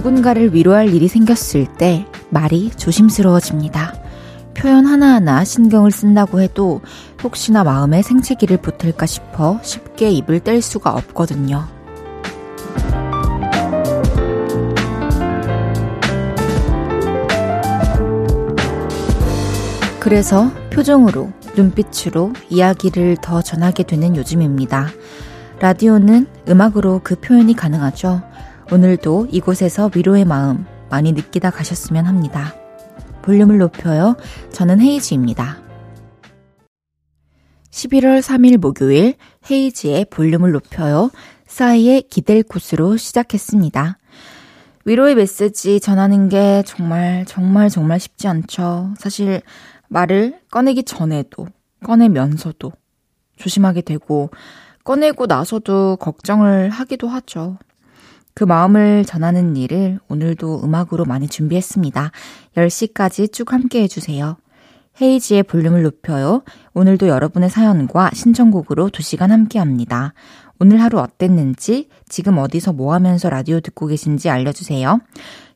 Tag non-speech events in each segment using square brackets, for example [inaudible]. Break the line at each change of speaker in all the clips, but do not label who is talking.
누군가를 위로할 일이 생겼을 때 말이 조심스러워집니다. 표현 하나하나 신경을 쓴다고 해도 혹시나 마음에 생채기를 붙을까 싶어 쉽게 입을 뗄 수가 없거든요. 그래서 표정으로, 눈빛으로 이야기를 더 전하게 되는 요즘입니다. 라디오는 음악으로 그 표현이 가능하죠. 오늘도 이곳에서 위로의 마음 많이 느끼다 가셨으면 합니다. 볼륨을 높여요. 저는 헤이지입니다. 11월 3일 목요일 헤이지의 볼륨을 높여요. 싸이의 기댈 곳으로 시작했습니다. 위로의 메시지 전하는 게 정말 정말 정말 쉽지 않죠. 사실 말을 꺼내기 전에도, 꺼내면서도 조심하게 되고, 꺼내고 나서도 걱정을 하기도 하죠. 그 마음을 전하는 일을 오늘도 음악으로 많이 준비했습니다. 10시까지 쭉 함께 해주세요. 헤이지의 볼륨을 높여요. 오늘도 여러분의 사연과 신청곡으로 2시간 함께 합니다. 오늘 하루 어땠는지, 지금 어디서 뭐 하면서 라디오 듣고 계신지 알려주세요.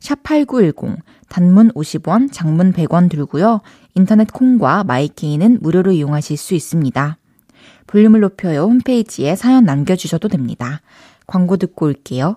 샵8910, 단문 50원, 장문 100원 들고요. 인터넷 콩과 마이케이는 무료로 이용하실 수 있습니다. 볼륨을 높여요 홈페이지에 사연 남겨주셔도 됩니다. 광고 듣고 올게요.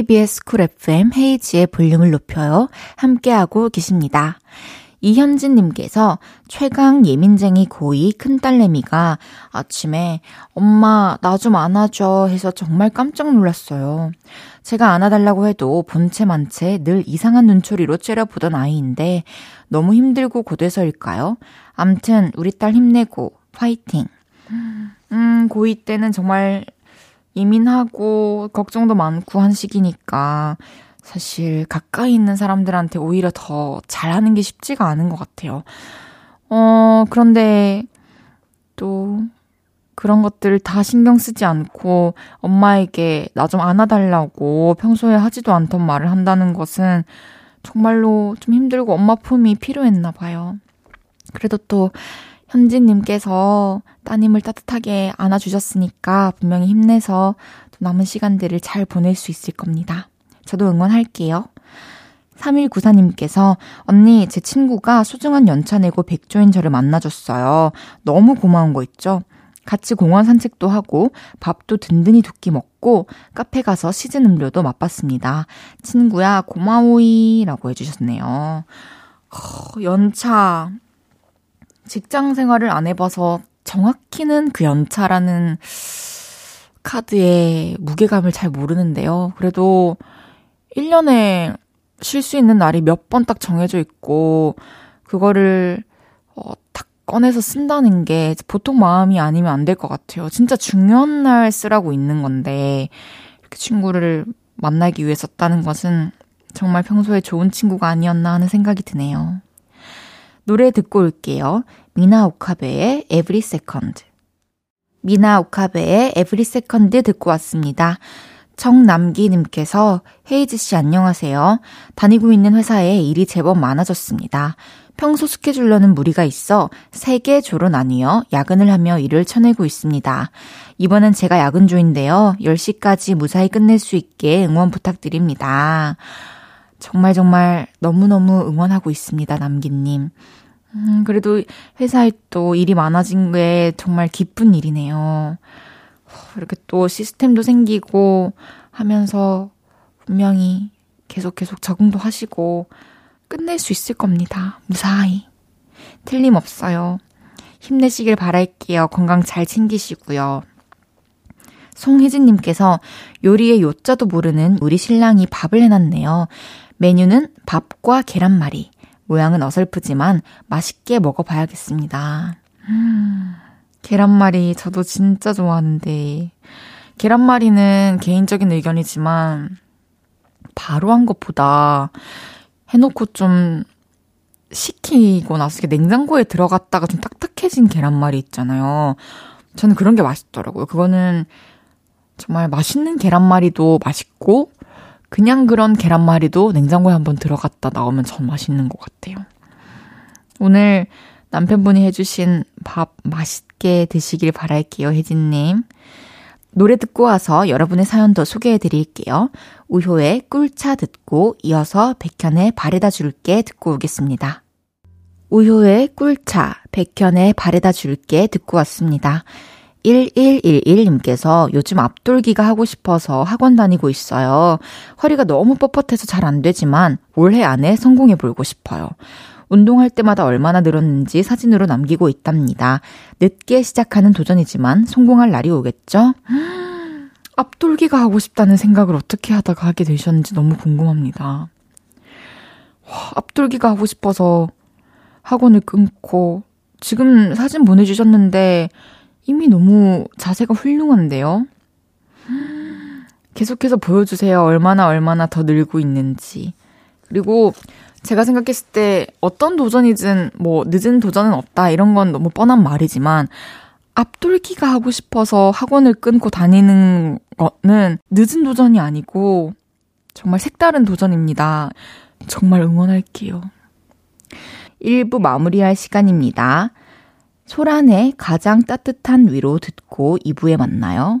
KBS 쿨 FM 헤이지의 볼륨을 높여요. 함께하고 계십니다. 이현진님께서 최강 예민쟁이 고이 큰딸내미가 아침에 엄마 나 좀 안아줘 해서 정말 깜짝 놀랐어요. 제가 안아달라고 해도 본체 만체 늘 이상한 눈초리로 째려보던 아이인데 너무 힘들고 고돼서일까요? 암튼 우리 딸 힘내고 파이팅. 음, 고2 때는 정말 예민하고 걱정도 많고 한 시기니까 사실 가까이 있는 사람들한테 오히려 더 잘하는 게 쉽지가 않은 것 같아요. 어, 그런데 또 그런 것들 다 신경 쓰지 않고 엄마에게 나 좀 안아달라고 평소에 하지도 않던 말을 한다는 것은 정말로 좀 힘들고 엄마 품이 필요했나 봐요. 그래도 또 현진님께서 따님을 따뜻하게 안아주셨으니까 분명히 힘내서 남은 시간들을 잘 보낼 수 있을 겁니다. 저도 응원할게요. 3194님께서 언니 제 친구가 소중한 연차 내고 백조인 저를 만나줬어요. 너무 고마운 거 있죠? 같이 공원 산책도 하고 밥도 든든히 두 끼 먹고 카페 가서 시즌 음료도 맛봤습니다. 친구야 고마워이 라고 해주셨네요. 어, 연차 직장 생활을 안 해봐서 정확히는 그 연차라는 카드의 무게감을 잘 모르는데요. 그래도 1년에 쉴 수 있는 날이 몇 번 딱 정해져 있고, 그거를, 어, 딱 꺼내서 쓴다는 게 보통 마음이 아니면 안 될 것 같아요. 진짜 중요한 날 쓰라고 있는 건데, 이렇게 친구를 만나기 위해 썼다는 것은 정말 평소에 좋은 친구가 아니었나 하는 생각이 드네요. 노래 듣고 올게요. 미나 오카베의 Every Second. 미나 오카베의 Every Second 듣고 왔습니다. 정남기님께서 헤이즈 씨 안녕하세요. 다니고 있는 회사에 일이 제법 많아졌습니다. 평소 스케줄로는 무리가 있어 3개 조로 나뉘어 야근을 하며 일을 쳐내고 있습니다. 이번엔 제가 야근조인데요. 10시까지 무사히 끝낼 수 있게 응원 부탁드립니다. 정말 정말 너무너무 응원하고 있습니다, 남기님. 음, 그래도 회사에 또 일이 많아진 게 정말 기쁜 일이네요. 이렇게 또 시스템도 생기고 하면서 분명히 계속 계속 적응도 하시고 끝낼 수 있을 겁니다. 무사히. 틀림없어요. 힘내시길 바랄게요. 건강 잘 챙기시고요. 송혜진님께서 요리의 요자도 모르는 우리 신랑이 밥을 해놨네요. 메뉴는 밥과 계란말이. 모양은 어설프지만 맛있게 먹어봐야겠습니다. 음. 계란말이 저도 진짜 좋아하는데 계란말이는 개인적인 의견이지만 바로 한 것보다 해놓고 좀 식히고 나서 냉장고에 들어갔다가 좀 딱딱해진 계란말이 있잖아요. 저는 그런 게 맛있더라고요. 그거는 정말 맛있는 계란말이도 맛있고, 그냥 그런 계란말이도 냉장고에 한번 들어갔다 나오면 전 맛있는 것 같아요. 오늘 남편분이 해주신 밥 맛있게 드시길 바랄게요, 혜진님. 노래 듣고 와서 여러분의 사연 도 소개해 드릴게요. 우효의 꿀차 듣고 이어서 백현의 바래다 줄게 듣고 오겠습니다. 우효의 꿀차, 백현의 바래다 줄게 듣고 왔습니다. 1111님께서 요즘 앞돌기가 하고 싶어서 학원 다니고 있어요. 허리가 너무 뻣뻣해서 잘 안 되지만 올해 안에 성공해 보고 싶어요. 운동할 때마다 얼마나 늘었는지 사진으로 남기고 있답니다. 늦게 시작하는 도전이지만 성공할 날이 오겠죠? 앞돌기가 하고 싶다는 생각을 어떻게 하다가 하게 되셨는지 너무 궁금합니다. 와, 앞돌기가 하고 싶어서 학원을 끊고 지금 사진 보내주셨는데 이미 너무 자세가 훌륭한데요? 계속해서 보여주세요. 얼마나 얼마나 더 늘고 있는지. 그리고 제가 생각했을 때 어떤 도전이든 뭐 늦은 도전은 없다 이런 건 너무 뻔한 말이지만 앞돌기가 하고 싶어서 학원을 끊고 다니는 거는 늦은 도전이 아니고 정말 색다른 도전입니다. 정말 응원할게요. 1부 마무리할 시간입니다. 소란의 가장 따뜻한 위로 듣고 2부에 만나요.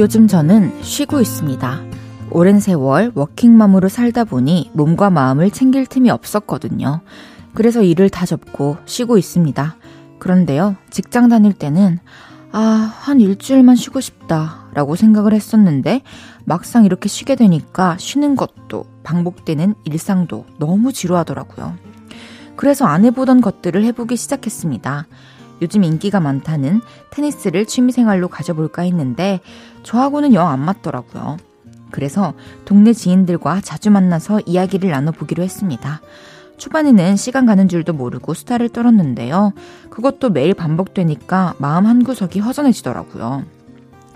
요즘 저는 쉬고 있습니다. 오랜 세월 워킹맘으로 살다 보니 몸과 마음을 챙길 틈이 없었거든요. 그래서 일을 다 접고 쉬고 있습니다. 그런데요, 직장 다닐 때는, 아, 한 일주일만 쉬고 싶다, 라고 생각을 했었는데, 막상 이렇게 쉬게 되니까 쉬는 것도, 반복되는 일상도 너무 지루하더라고요. 그래서 안 해보던 것들을 해보기 시작했습니다. 요즘 인기가 많다는 테니스를 취미생활로 가져볼까 했는데, 저하고는 영 안 맞더라고요. 그래서 동네 지인들과 자주 만나서 이야기를 나눠보기로 했습니다. 초반에는 시간 가는 줄도 모르고 수다를 떨었는데요. 그것도 매일 반복되니까 마음 한구석이 허전해지더라고요.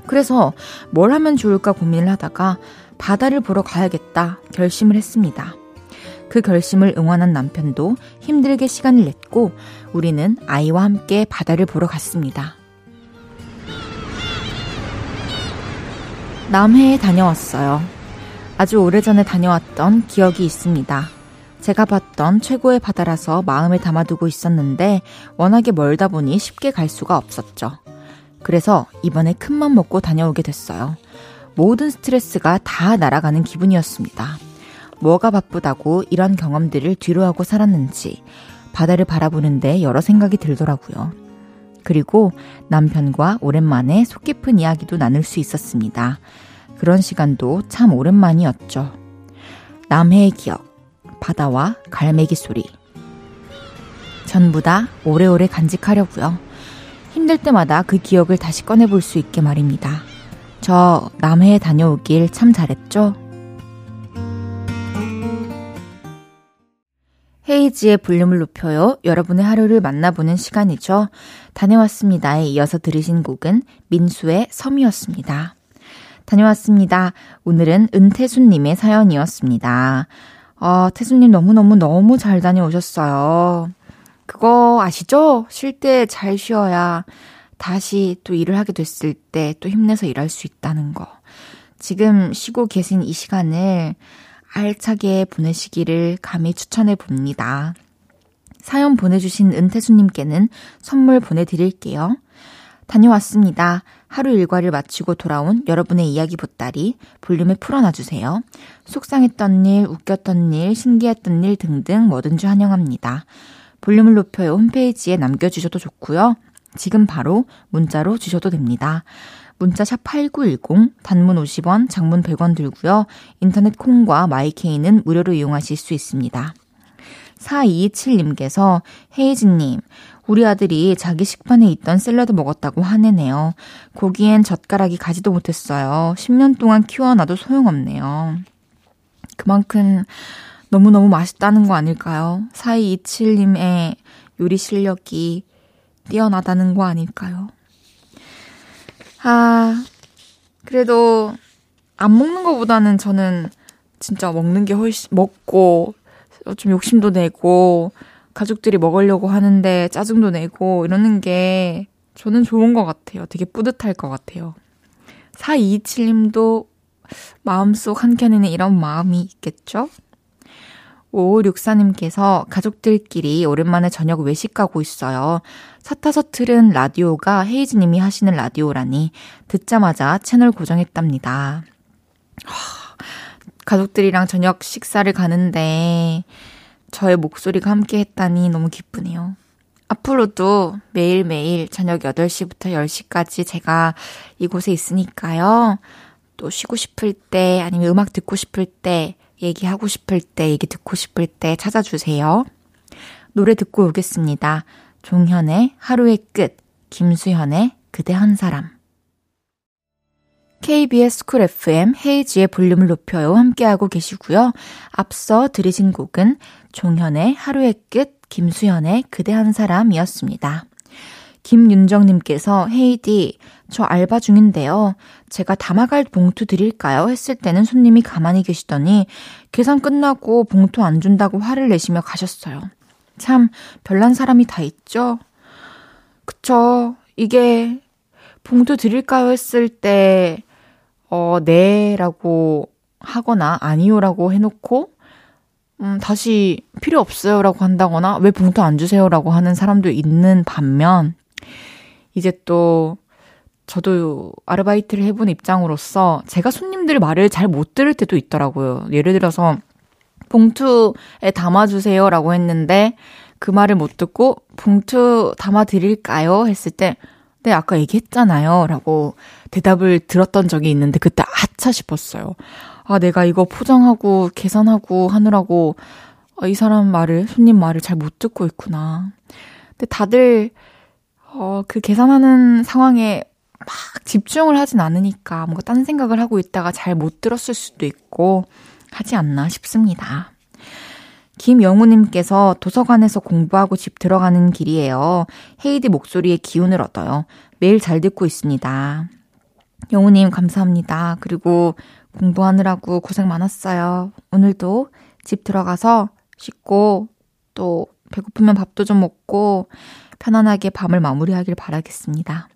그래서 뭘 하면 좋을까 고민을 하다가 바다를 보러 가야겠다 결심을 했습니다. 그 결심을 응원한 남편도 힘들게 시간을 냈고 우리는 아이와 함께 바다를 보러 갔습니다. 남해에 다녀왔어요. 아주 오래전에 다녀왔던 기억이 있습니다. 제가 봤던 최고의 바다라서 마음에 담아두고 있었는데 워낙에 멀다 보니 쉽게 갈 수가 없었죠. 그래서 이번에 큰맘 먹고 다녀오게 됐어요. 모든 스트레스가 다 날아가는 기분이었습니다. 뭐가 바쁘다고 이런 경험들을 뒤로하고 살았는지 바다를 바라보는데 여러 생각이 들더라고요. 그리고 남편과 오랜만에 속 깊은 이야기도 나눌 수 있었습니다. 그런 시간도 참 오랜만이었죠. 남해의 기억. 바다와 갈매기 소리. 전부 다 오래오래 간직하려고요. 힘들 때마다 그 기억을 다시 꺼내볼 수 있게 말입니다. 저 남해에 다녀오길 참 잘했죠? 헤이지의 볼륨을 높여요. 여러분의 하루를 만나보는 시간이죠. 다녀왔습니다에 이어서 들으신 곡은 민수의 섬이었습니다. 다녀왔습니다. 오늘은 은태수님의 사연이었습니다. 아, 태수님 너무너무 너무 잘 다녀오셨어요. 그거 아시죠? 쉴 때 잘 쉬어야 다시 또 일을 하게 됐을 때 또 힘내서 일할 수 있다는 거. 지금 쉬고 계신 이 시간을 알차게 보내시기를 감히 추천해 봅니다. 사연 보내주신 은태수님께는 선물 보내드릴게요. 다녀왔습니다. 하루 일과를 마치고 돌아온 여러분의 이야기 보따리 볼륨에 풀어놔주세요. 속상했던 일, 웃겼던 일, 신기했던 일 등등 뭐든지 환영합니다. 볼륨을 높여요 홈페이지에 남겨주셔도 좋고요. 지금 바로 문자로 주셔도 됩니다. 문자 샵 8910, 단문 50원, 장문 100원 들고요. 인터넷 콩과 마이케이는 무료로 이용하실 수 있습니다. 4227님께서 헤이즈님, 우리 아들이 자기 식판에 있던 샐러드 먹었다고 화내네요. 고기엔 젓가락이 가지도 못했어요. 10년 동안 키워놔도 소용없네요. 그만큼 너무너무 맛있다는 거 아닐까요? 4227님의 요리 실력이 뛰어나다는 거 아닐까요? 아, 그래도 안 먹는 것보다는 저는 진짜 먹는 게 훨씬 먹고 좀 욕심도 내고 가족들이 먹으려고 하는데 짜증도 내고 이러는 게 저는 좋은 것 같아요. 되게 뿌듯할 것 같아요. 4227님도 마음속 한켠에는 이런 마음이 있겠죠? 5564님께서 가족들끼리 오랜만에 저녁 외식 가고 있어요. 사타서 틀은 라디오가 헤이즈님이 하시는 라디오라니 듣자마자 채널 고정했답니다. 가족들이랑 저녁 식사를 가는데 저의 목소리가 함께 했다니 너무 기쁘네요. 앞으로도 매일매일 저녁 8시부터 10시까지 제가 이곳에 있으니까요. 또 쉬고 싶을 때 아니면 음악 듣고 싶을 때 얘기하고 싶을 때 얘기 듣고 싶을 때 찾아주세요. 노래 듣고 오겠습니다. 종현의 하루의 끝, 김수현의 그대 한 사람. KBS 쿨 FM 헤이지의 볼륨을 높여요 함께하고 계시고요. 앞서 들으신 곡은 종현의 하루의 끝, 김수현의 그대 한 사람이었습니다. 김윤정님께서 헤이디, 저 알바 중인데요. 제가 담아갈 봉투 드릴까요? 했을 때는 손님이 가만히 계시더니 계산 끝나고 봉투 안 준다고 화를 내시며 가셨어요. 참, 별난 사람이 다 있죠? 그쵸. 이게 봉투 드릴까요? 했을 때, 어, 네 라고 하거나 아니요 라고 해놓고, 음, 다시 필요 없어요 라고 한다거나 왜 봉투 안 주세요 라고 하는 사람도 있는 반면, 이제 또 저도 아르바이트를 해본 입장으로서 제가 손님들 말을 잘 못 들을 때도 있더라고요. 예를 들어서 봉투에 담아주세요라고 했는데 그 말을 못 듣고 봉투 담아드릴까요? 했을 때 네, 아까 얘기했잖아요. 라고 대답을 들었던 적이 있는데 그때 아차 싶었어요. 아, 내가 이거 포장하고 계산하고 하느라고 이 사람 말을, 손님 말을 잘 못 듣고 있구나. 근데 다들 어, 그 계산하는 상황에 막 집중을 하진 않으니까 뭔가 딴 생각을 하고 있다가 잘 못 들었을 수도 있고 하지 않나 싶습니다. 김영우님께서 도서관에서 공부하고 집 들어가는 길이에요. 헤이디 목소리에 기운을 얻어요. 매일 잘 듣고 있습니다. 영우님 감사합니다. 그리고 공부하느라고 고생 많았어요. 오늘도 집 들어가서 씻고 또 배고프면 밥도 좀 먹고 편안하게 밤을 마무리하길 바라겠습니다.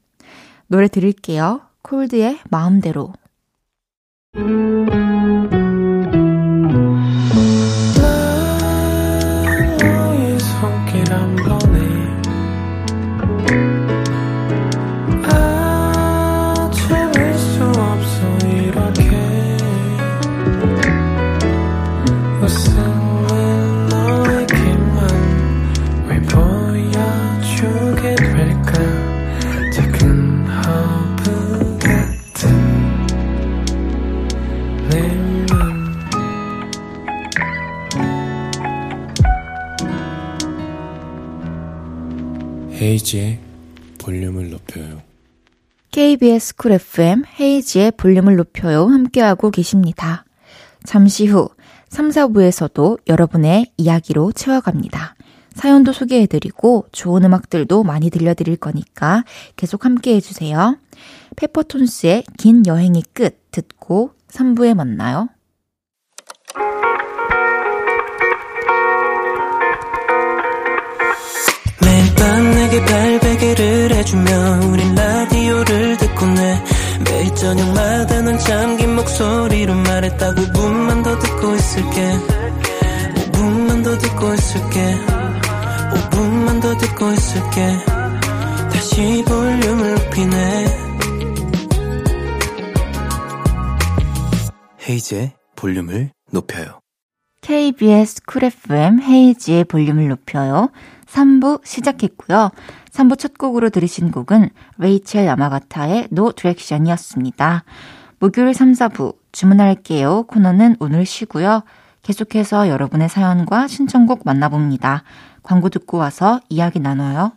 노래 들을게요. 콜드의 마음대로. KBS 쿨 FM 헤이지의 볼륨을 높여요. 함께하고 계십니다. 잠시 후 3, 4부에서도 여러분의 이야기로 채워갑니다. 사연도 소개해드리고 좋은 음악들도 많이 들려드릴 거니까 계속 함께 해주세요. 페퍼톤스의 긴 여행의 끝 듣고 3부에 만나요. 매일 밤 내게 발베개를 해주며 우린 라디오를 듣 고내 매일
저녁마다 넌 잠긴 목소리로 말했다 5분만 더 듣고 있을게 5분만 더 듣고 있을게 5분만 더 듣고 있을게 다시 볼륨을 높이네
헤이즈의 볼륨을 높여요.
KBS 쿨 FM 헤이즈의 볼륨을 높여요. 3부 시작했고요. 3부 첫 곡으로 들으신 곡은 레이첼 야마가타의 No Direction이었습니다. 목요일 3, 4부 주문할게요 코너는 오늘 쉬고요. 계속해서 여러분의 사연과 신청곡 만나봅니다. 광고 듣고 와서 이야기 나눠요.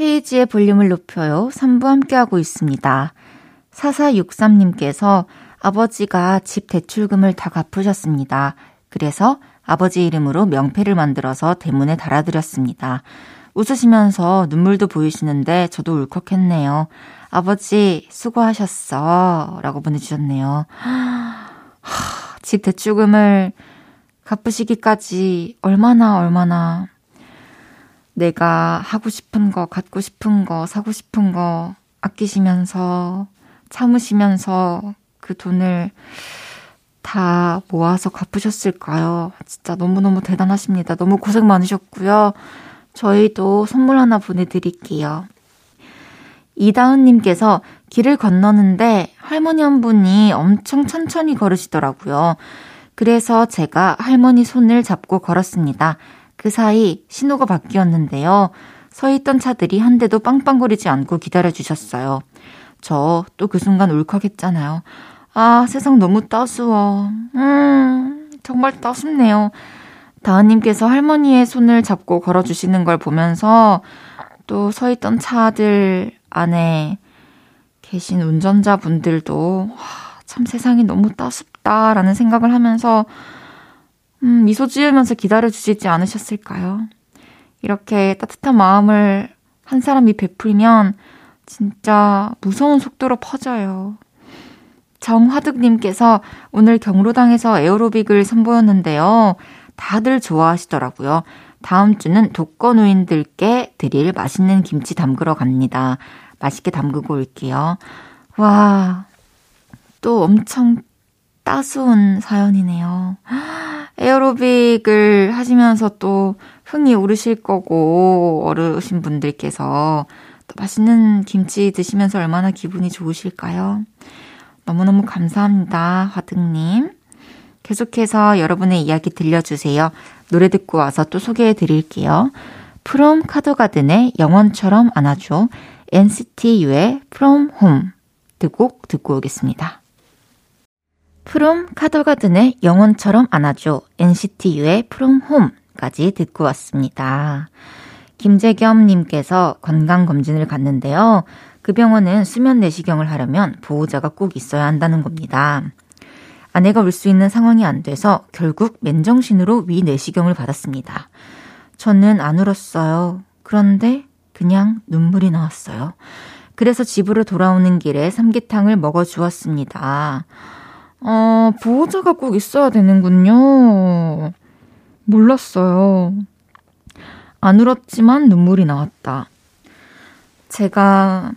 헤이즈의 볼륨을 높여요. 3부 함께하고 있습니다. 4463님께서 아버지가 집 대출금을 다 갚으셨습니다. 그래서 아버지 이름으로 명패를 만들어서 대문에 달아드렸습니다. 웃으시면서 눈물도 보이시는데 저도 울컥했네요. 아버지 수고하셨어 라고 보내주셨네요. 하, 집 대출금을 갚으시기까지 얼마나 얼마나 내가 하고 싶은 거, 갖고 싶은 거, 사고 싶은 거 아끼시면서 참으시면서 그 돈을 다 모아서 갚으셨을까요? 진짜 너무너무 대단하십니다. 너무 고생 많으셨고요. 저희도 선물 하나 보내드릴게요. 이다은님께서 길을 건너는데 할머니 한 분이 엄청 천천히 걸으시더라고요. 그래서 제가 할머니 손을 잡고 걸었습니다. 그 사이 신호가 바뀌었는데요. 서 있던 차들이 한 대도 빵빵거리지 않고 기다려주셨어요. 저 또 그 순간 울컥했잖아요. 아, 세상 너무 따스워. 음, 정말 따숩네요. 다은님께서 할머니의 손을 잡고 걸어주시는 걸 보면서 또 서 있던 차들 안에 계신 운전자분들도 와, 참 세상이 너무 따숩다라는 생각을 하면서 음, 미소 지으면서 기다려주시지 않으셨을까요? 이렇게 따뜻한 마음을 한 사람이 베풀면 진짜 무서운 속도로 퍼져요. 정화득님께서 오늘 경로당에서 에어로빅을 선보였는데요. 다들 좋아하시더라고요. 다음 주는 독거노인들께 드릴 맛있는 김치 담그러 갑니다. 맛있게 담그고 올게요. 와, 또 엄청 따스운 사연이네요. 에어로빅을 하시면서 또 흥이 오르실 거고, 어르신 분들께서 또 맛있는 김치 드시면서 얼마나 기분이 좋으실까요? 너무너무 감사합니다, 화등님. 계속해서 여러분의 이야기 들려주세요. 노래 듣고 와서 또 소개해 드릴게요. 프롬 카더가든의 영원처럼 안아줘. NCT U의 From Home 두곡 듣고 오겠습니다. 프롬 카더가든의 영원처럼 안아줘. NCT U의 From Home까지 듣고 왔습니다. 김재겸님께서 건강검진을 갔는데요. 그 병원은 수면 내시경을 하려면 보호자가 꼭 있어야 한다는 겁니다. 아내가 올 수 있는 상황이 안 돼서 결국 맨정신으로 위 내시경을 받았습니다. 저는 안 울었어요. 그런데 그냥 눈물이 나왔어요. 그래서 집으로 돌아오는 길에 삼계탕을 먹어 주었습니다. 어, 보호자가 꼭 있어야 되는군요. 몰랐어요. 안 울었지만 눈물이 나왔다. 제가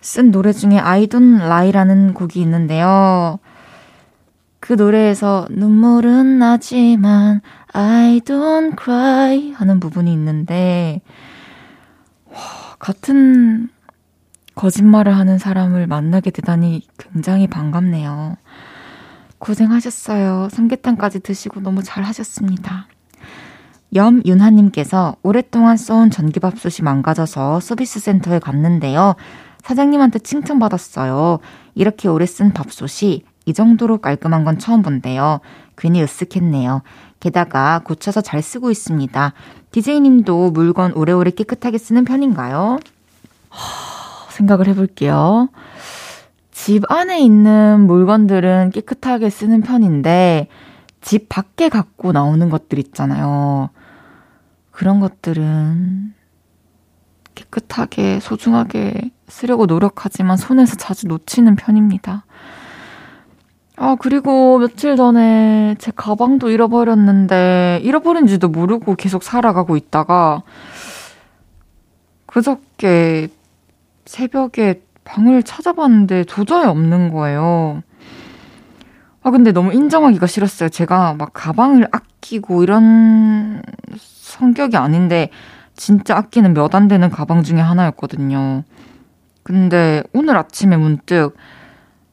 쓴 노래 중에 I don't lie라는 곡이 있는데요. 그 노래에서 눈물은 나지만 I don't cry 하는 부분이 있는데 와, 같은 거짓말을 하는 사람을 만나게 되다니 굉장히 반갑네요. 고생하셨어요. 삼계탕까지 드시고 너무 잘하셨습니다. 염윤하님께서 오랫동안 써온 전기밥솥이 망가져서 서비스 센터에 갔는데요. 사장님한테 칭찬받았어요. 이렇게 오래 쓴 밥솥이 이 정도로 깔끔한 건 처음 본데요. 괜히 으쓱했네요. 게다가 고쳐서 잘 쓰고 있습니다. 디제이님도 물건 오래오래 깨끗하게 쓰는 편인가요? 하, 생각을 해볼게요. 집 안에 있는 물건들은 깨끗하게 쓰는 편인데, 집 밖에 갖고 나오는 것들 있잖아요. 그런 것들은 깨끗하게, 소중하게 쓰려고 노력하지만 손에서 자주 놓치는 편입니다. 아, 그리고 며칠 전에 제 가방도 잃어버렸는데, 잃어버린지도 모르고 계속 살아가고 있다가, 그저께 새벽에 방을 찾아봤는데 도저히 없는 거예요. 아, 근데 너무 인정하기가 싫었어요. 제가 막 가방을 아끼고 이런 성격이 아닌데, 진짜 아끼는 몇 안 되는 가방 중에 하나였거든요. 근데 오늘 아침에 문득,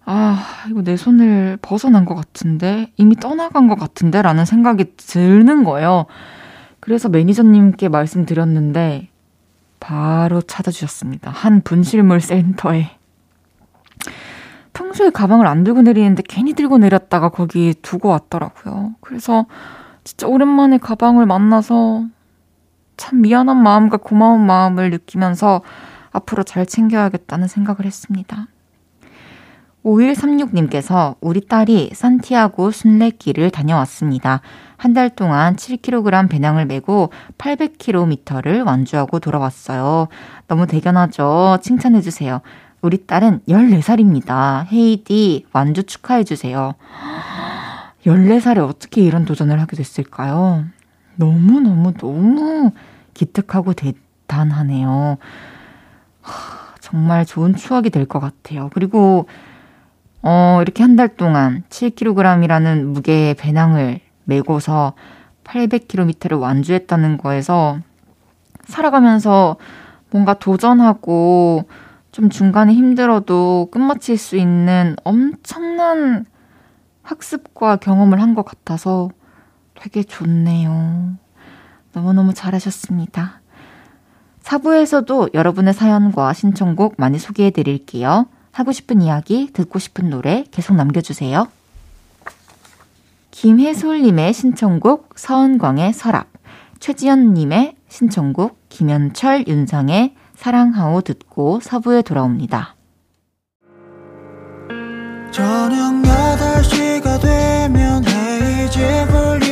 아, 이거 내 손을 벗어난 것 같은데? 이미 떠나간 것 같은데? 라는 생각이 드는 거예요. 그래서 매니저님께 말씀드렸는데, 바로 찾아주셨습니다. 한 분실물 센터에. 평소에 가방을 안 들고 내리는데 괜히 들고 내렸다가 거기 두고 왔더라고요. 그래서 진짜 오랜만에 가방을 만나서 참 미안한 마음과 고마운 마음을 느끼면서 앞으로 잘 챙겨야겠다는 생각을 했습니다. 5136님께서 우리 딸이 산티아고 순례길을 다녀왔습니다. 한 달 동안 7kg 배낭을 메고 800km를 완주하고 돌아왔어요. 너무 대견하죠? 칭찬해주세요. 우리 딸은 14살입니다. 헤이디, 완주 축하해주세요. 14살에 어떻게 이런 도전을 하게 됐을까요? 너무너무너무 기특하고 대단하네요. 정말 좋은 추억이 될 것 같아요. 그리고, 어, 이렇게 한 달 동안 7kg이라는 무게의 배낭을 메고서 800km를 완주했다는 거에서 살아가면서 뭔가 도전하고 좀 중간에 힘들어도 끝마칠 수 있는 엄청난 학습과 경험을 한 것 같아서 되게 좋네요. 너무너무 잘하셨습니다. 사부에서도 여러분의 사연과 신청곡 많이 소개해 드릴게요. 하고 싶은 이야기, 듣고 싶은 노래 계속 남겨주세요. 김혜솔님의 신청곡 서은광의 서랍, 최지연님의 신청곡 김현철 윤상의 사랑하오 듣고 사부에 돌아옵니다. 저녁 8시가 되면 헤이즈 볼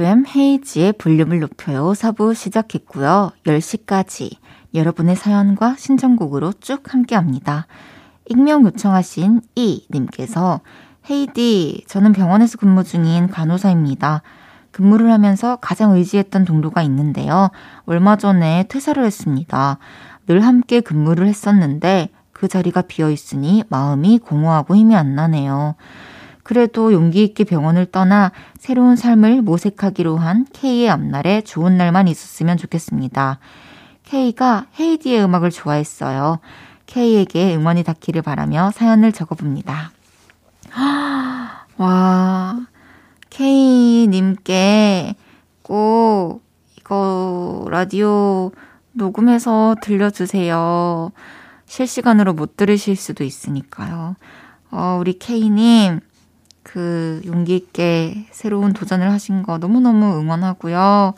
FM 헤이지의 볼륨을 높여요. 4부 시작했고요. 10시까지 여러분의 사연과 신청곡으로 쭉 함께 합니다. 익명 요청하신 이님께서 헤이디, 저는 병원에서 근무 중인 간호사입니다. 근무를 하면서 가장 의지했던 동료가 있는데요. 얼마 전에 퇴사를 했습니다. 늘 함께 근무를 했었는데 그 자리가 비어 있으니 마음이 공허하고 힘이 안 나네요. 그래도 용기 있게 병원을 떠나 새로운 삶을 모색하기로 한 K의 앞날에 좋은 날만 있었으면 좋겠습니다. K가 헤이디의 음악을 좋아했어요. K에게 응원이 닿기를 바라며 사연을 적어봅니다. [gasps] 와, K님께 꼭 이거 라디오 녹음해서 들려주세요. 실시간으로 못 들으실 수도 있으니까요. 어, 우리 K님, 그 용기 있게 새로운 도전을 하신 거 너무너무 응원하고요.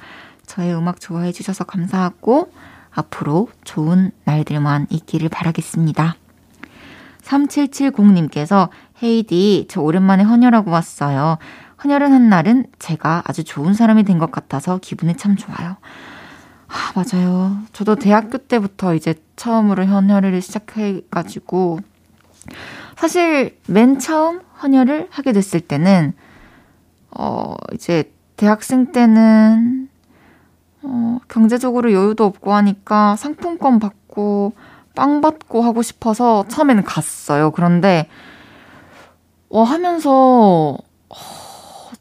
저의 음악 좋아해 주셔서 감사하고 앞으로 좋은 날들만 있기를 바라겠습니다. 3770님께서 헤이디, 저 오랜만에 헌혈하고 왔어요. 헌혈을 한 날은 제가 아주 좋은 사람이 된 것 같아서 기분이 참 좋아요. 아, 맞아요. 저도 대학교 때부터 이제 처음으로 헌혈을 시작해가지고, 사실 맨 처음 헌혈을 하게 됐을 때는, 어, 이제 대학생 때는, 어, 경제적으로 여유도 없고 하니까 상품권 받고, 빵 받고 하고 싶어서 처음에는 갔어요. 그런데, 어, 하면서, 어,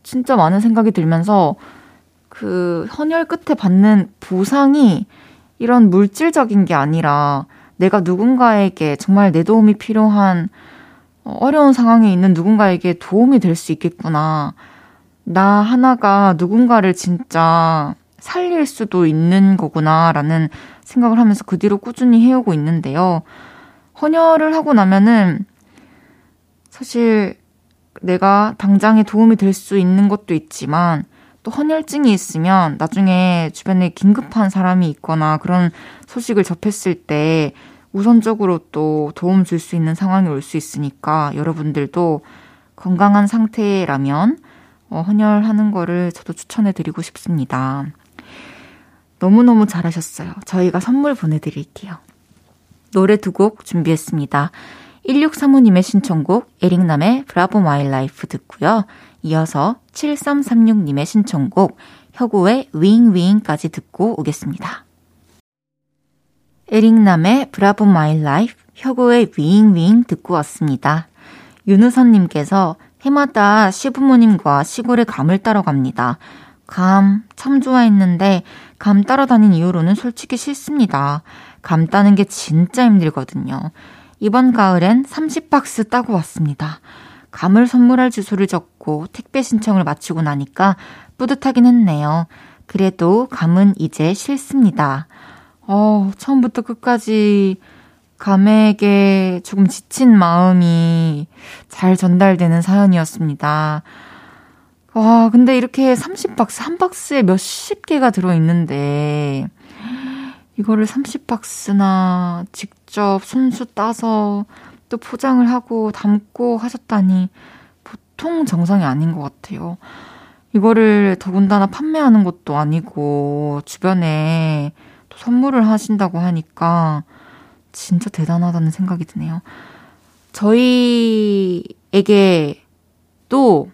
진짜 많은 생각이 들면서, 그, 헌혈 끝에 받는 보상이 이런 물질적인 게 아니라, 내가 누군가에게 정말 내 도움이 필요한 어려운 상황에 있는 누군가에게 도움이 될 수 있겠구나. 나 하나가 누군가를 진짜 살릴 수도 있는 거구나라는 생각을 하면서 그 뒤로 꾸준히 해오고 있는데요. 헌혈을 하고 나면은 사실 내가 당장에 도움이 될 수 있는 것도 있지만 또 헌혈증이 있으면 나중에 주변에 긴급한 사람이 있거나 그런 소식을 접했을 때 우선적으로 또 도움 줄 수 있는 상황이 올 수 있으니까 여러분들도 건강한 상태라면 어, 헌혈하는 거를 저도 추천해 드리고 싶습니다. 너무너무 잘하셨어요. 저희가 선물 보내드릴게요. 노래 두 곡 준비했습니다. 1635님의 신청곡 에릭남의 Bravo My Life 듣고요. 이어서 7336님의 신청곡 혁오의 윙윙까지 듣고 오겠습니다. 에릭남의 Bravo My Life 혁오의 윙윙 듣고 왔습니다. 윤우선님께서 해마다 시부모님과 시골에 감을 따러 갑니다. 감 참 좋아했는데 감 따러 다닌 이후로는 솔직히 싫습니다. 감 따는 게 진짜 힘들거든요. 이번 가을엔 30박스 따고 왔습니다. 감을 선물할 주소를 적고 택배 신청을 마치고 나니까 뿌듯하긴 했네요. 그래도 감은 이제 싫습니다. 어, 처음부터 끝까지 감에게 조금 지친 마음이 잘 전달되는 사연이었습니다. 와, 근데 이렇게 30박스, 한 박스에 몇십 개가 들어있는데, 이거를 30박스나 직접 손수 따서 또 포장을 하고 담고 하셨다니 보통 정상이 아닌 것 같아요. 이거를 더군다나 판매하는 것도 아니고 주변에 또 선물을 하신다고 하니까 진짜 대단하다는 생각이 드네요. 저희에게 또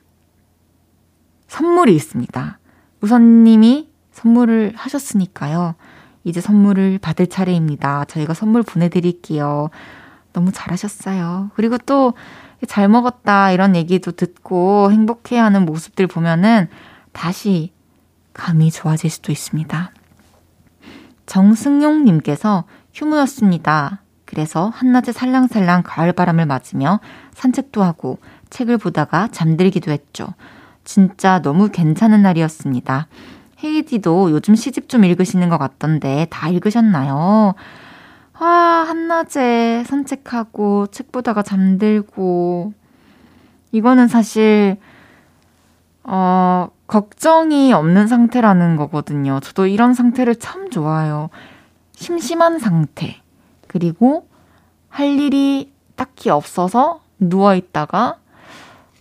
선물이 있습니다. 우선님이 선물을 하셨으니까요. 이제 선물을 받을 차례입니다. 저희가 선물 보내드릴게요. 너무 잘하셨어요. 그리고 또 잘 먹었다 이런 얘기도 듣고 행복해하는 모습들 보면은 다시 감이 좋아질 수도 있습니다. 정승용님께서 휴무였습니다. 그래서 한낮에 살랑살랑 가을바람을 맞으며 산책도 하고 책을 보다가 잠들기도 했죠. 진짜 너무 괜찮은 날이었습니다. 헤이디도 요즘 시집 좀 읽으시는 것 같던데 다 읽으셨나요? 아, 한낮에 산책하고 책 보다가 잠들고 이거는 사실 어, 걱정이 없는 상태라는 거거든요. 저도 이런 상태를 참 좋아해요. 심심한 상태. 그리고 할 일이 딱히 없어서 누워있다가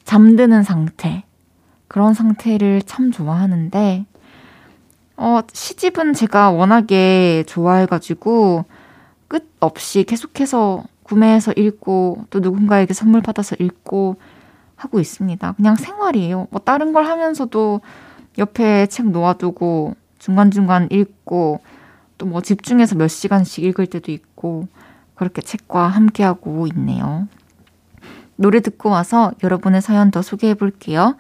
잠드는 상태. 그런 상태를 참 좋아하는데, 어, 시집은 제가 워낙에 좋아해가지고 끝 없이 계속해서 구매해서 읽고 또 누군가에게 선물 받아서 읽고 하고 있습니다. 그냥 생활이에요. 뭐 다른 걸 하면서도 옆에 책 놓아두고 중간중간 읽고 또 뭐 집중해서 몇 시간씩 읽을 때도 있고 그렇게 책과 함께하고 있네요. 노래 듣고 와서 여러분의 사연 더 소개해 볼게요.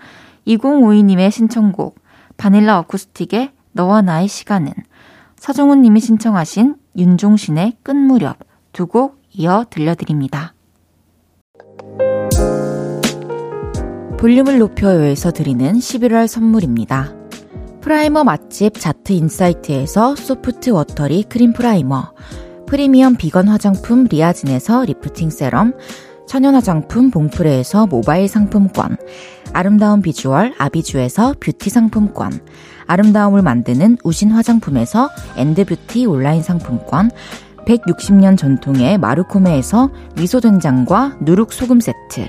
2052님의 신청곡 바닐라 어쿠스틱의 너와 나의 시간은 서정훈 님이 신청하신 윤종신의 끝무렵 두 곡 이어 들려드립니다. 볼륨을 높여요에서 드리는 11월 선물입니다. primer 맛집 자트 인사이트에서 soft watery cream primer, 프리미엄 비건 화장품 리아진에서 lifting serum, 천연 화장품 봉프레에서 모바일 상품권, 아름다운 비주얼 아비주에서 뷰티 상품권, 아름다움을 만드는 우신 화장품에서 엔드뷰티 온라인 상품권, 160년 전통의 마르코메에서 미소된장과 누룩소금 세트,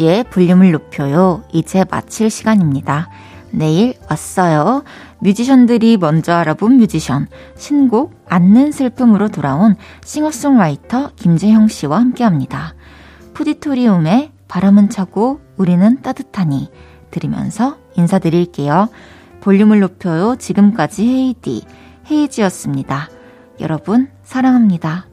헤이지의 볼륨을 높여요. 이제 마칠 시간입니다. 내일 왔어요. 뮤지션들이 먼저 알아본 뮤지션, 신곡 앉는 슬픔으로 돌아온 싱어송라이터 김재형 씨와 함께 합니다. 푸디토리움의 바람은 차고 우리는 따뜻하니 들으면서 인사드릴게요. 볼륨을 높여요. 지금까지 헤이디, 헤이지였습니다. 여러분, 사랑합니다.